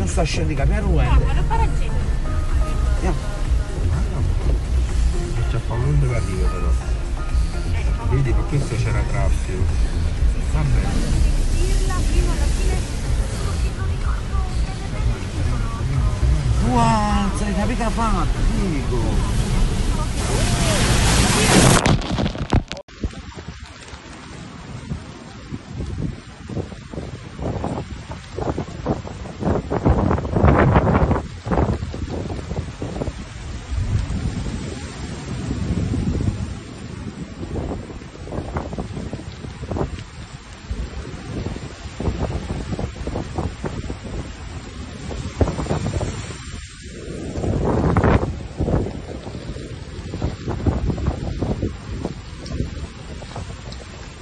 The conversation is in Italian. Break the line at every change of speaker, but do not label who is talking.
non sto scendendo capire
No, ma non fare gente.
Andiamo.
C'è fa un arrivo però. Vedi, per questo c'era traffico. Va bene.
Wow, fino alla fine.
Wow, sai capito fatta, dico.